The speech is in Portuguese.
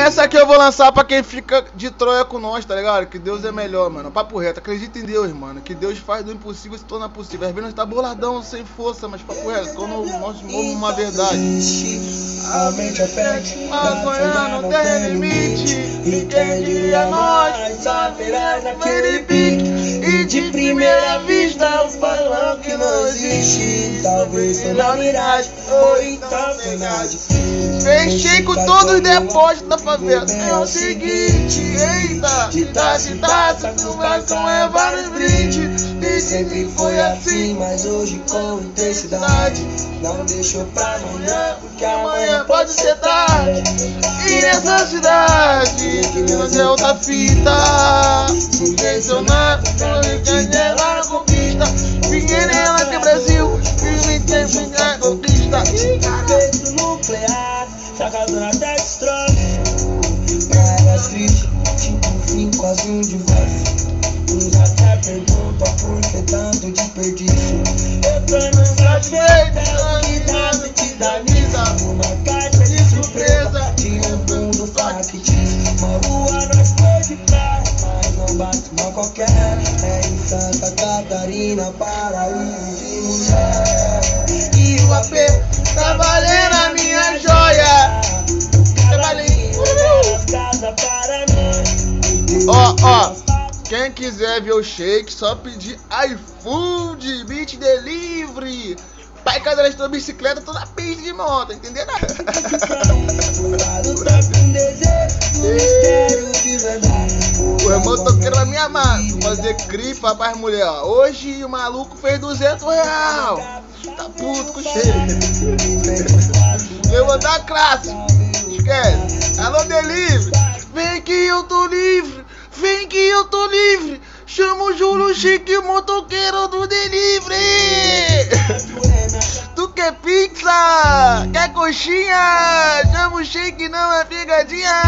Essa aqui eu vou lançar pra quem fica de Troia com nós, tá ligado? Que Deus é melhor, mano. Papo reto, acredita em Deus, mano. Que Deus faz do impossível se tornar possível. Às vezes nós tá boladão, sem força, mas papo reto, quando nós movemos uma verdade. A mente é fértil, não tem limite. E quem diria nós, saberá naquele pique. E de primeira vista, existe. Talvez seja miragem ou então verdade. Fechei com todos os depósitos da favela. É o seguinte, eita, de taça em taça, conversa é vários brindes. E sempre foi assim, mas hoje com intensidade. Não deixou pra amanhã, porque amanhã pode ser tarde. E nessa cidade, que Deus é outra fita. Intencionado, Peito nuclear, sacadona até destrói. Tristes, tipo um fim, quase um divórcio. Uns até perguntam por que tanto desperdício. Eu tô insatisfeito, a vida me te dá lisa. Uma caixa de surpresa, de um mundo factício. Uma rua nós foi de praia, mas não bate uma qualquer. É em Santa Catarina, paraíso de mulher. Ó, ó. Quem quiser ver o shake, só pedir iFood, Beat Delivery. Pai cadeira de bicicleta, toda pista de moto, entendeu? Tá. O motoqueiro vai me amar. Vou fazer clipe pra pras mulher, ó. Hoje o maluco fez 200 real. Tá puto com cheiro. Levantar a classe. Esquece. Alô, delivery. Vem que eu tô livre. Vem que eu tô livre. Chama o Júlio Chique, motoqueiro do delivery. Tu quer pizza? Quer coxinha? Chama o Shake, não é pegadinha.